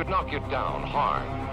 could knock you down hard.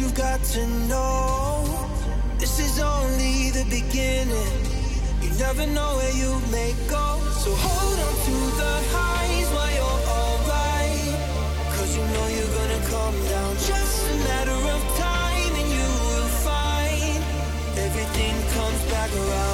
you've got to know this is only the beginning. You never know where you may go. So hold on to the highs while you're alright. Cause you know you're gonna come down. Just a matter of time, and you will find everything comes back around.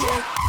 Yeah.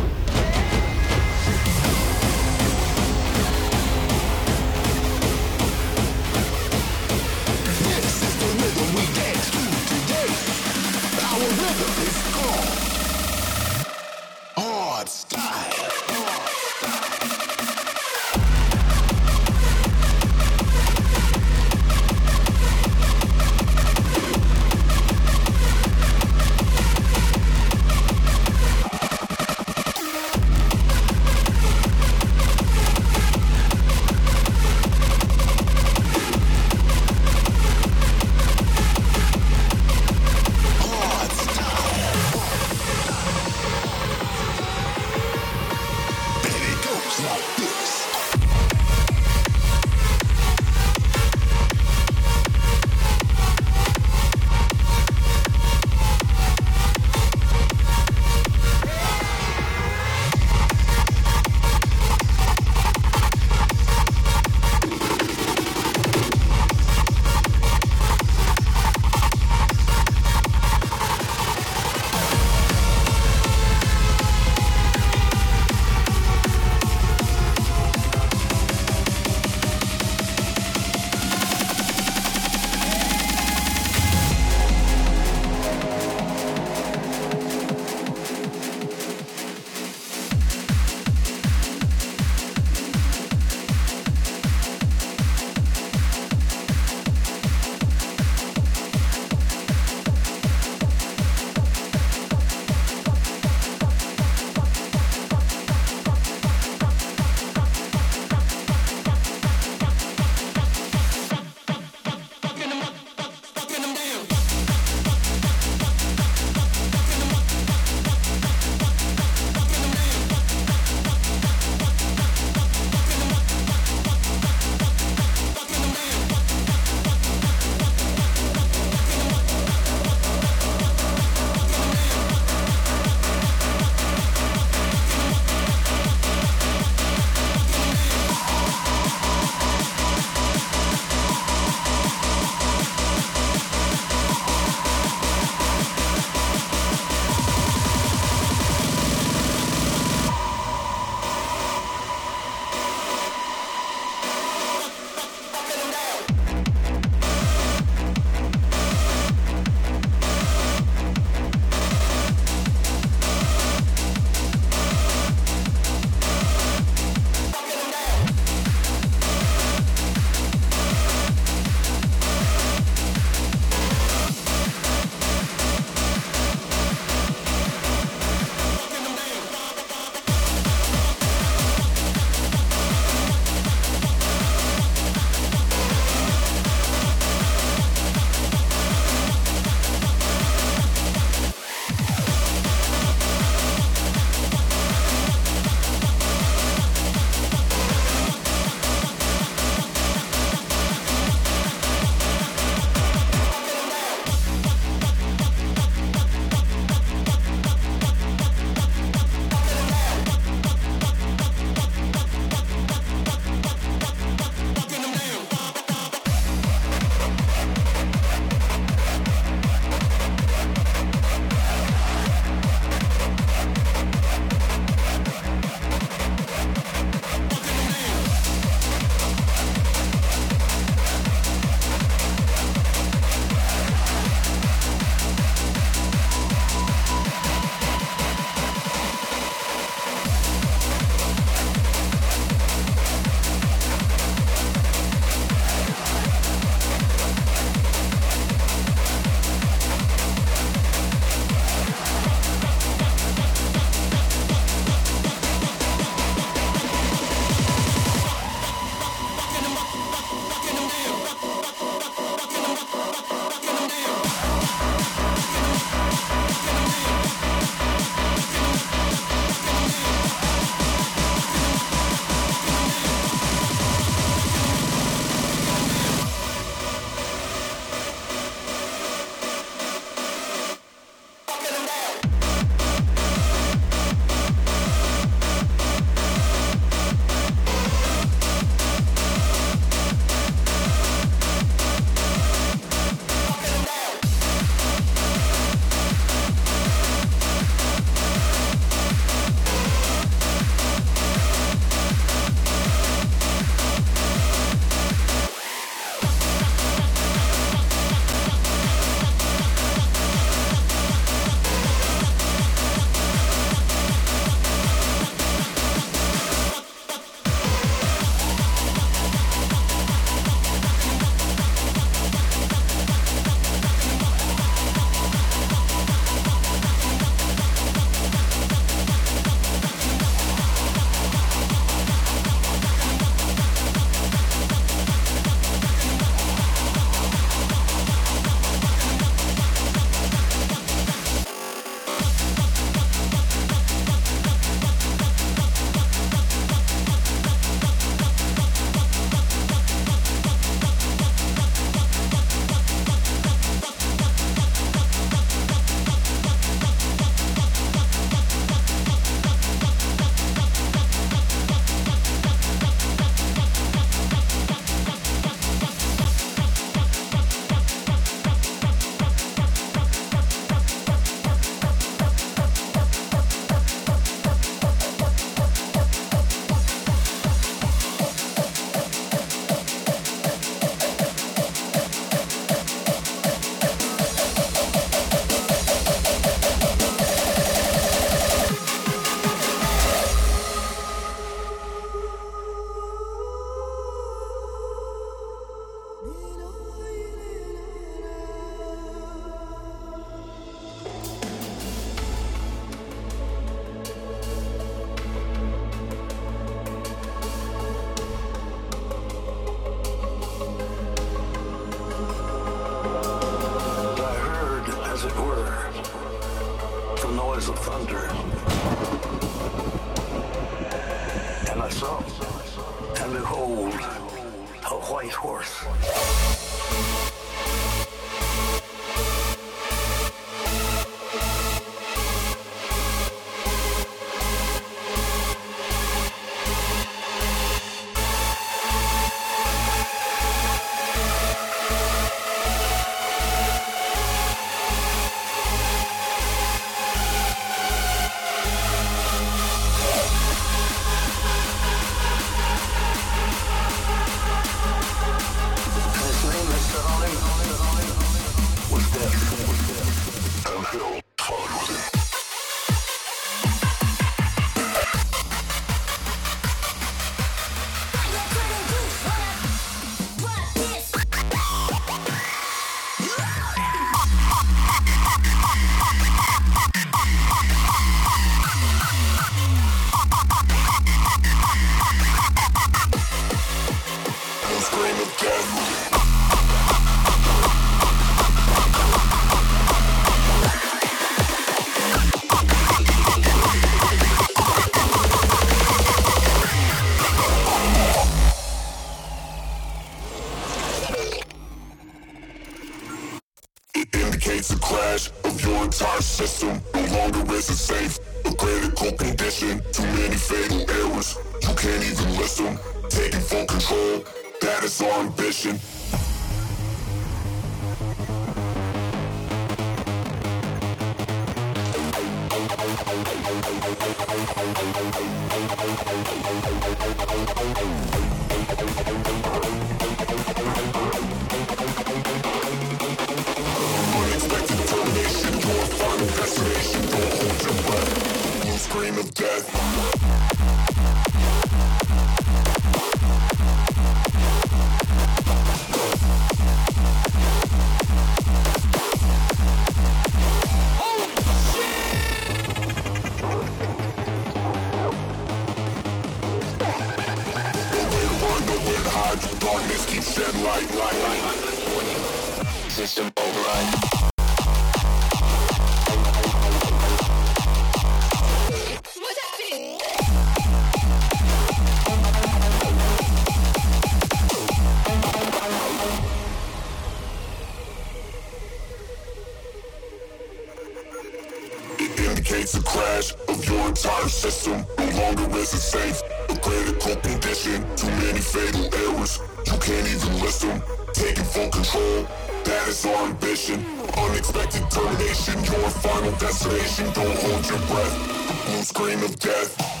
the race is safe. A critical condition, too many fatal errors. You can't even list them. Taking full control, that is our ambition. Unexpected termination, your final destination. Don't hold your breath. The blue screen of death.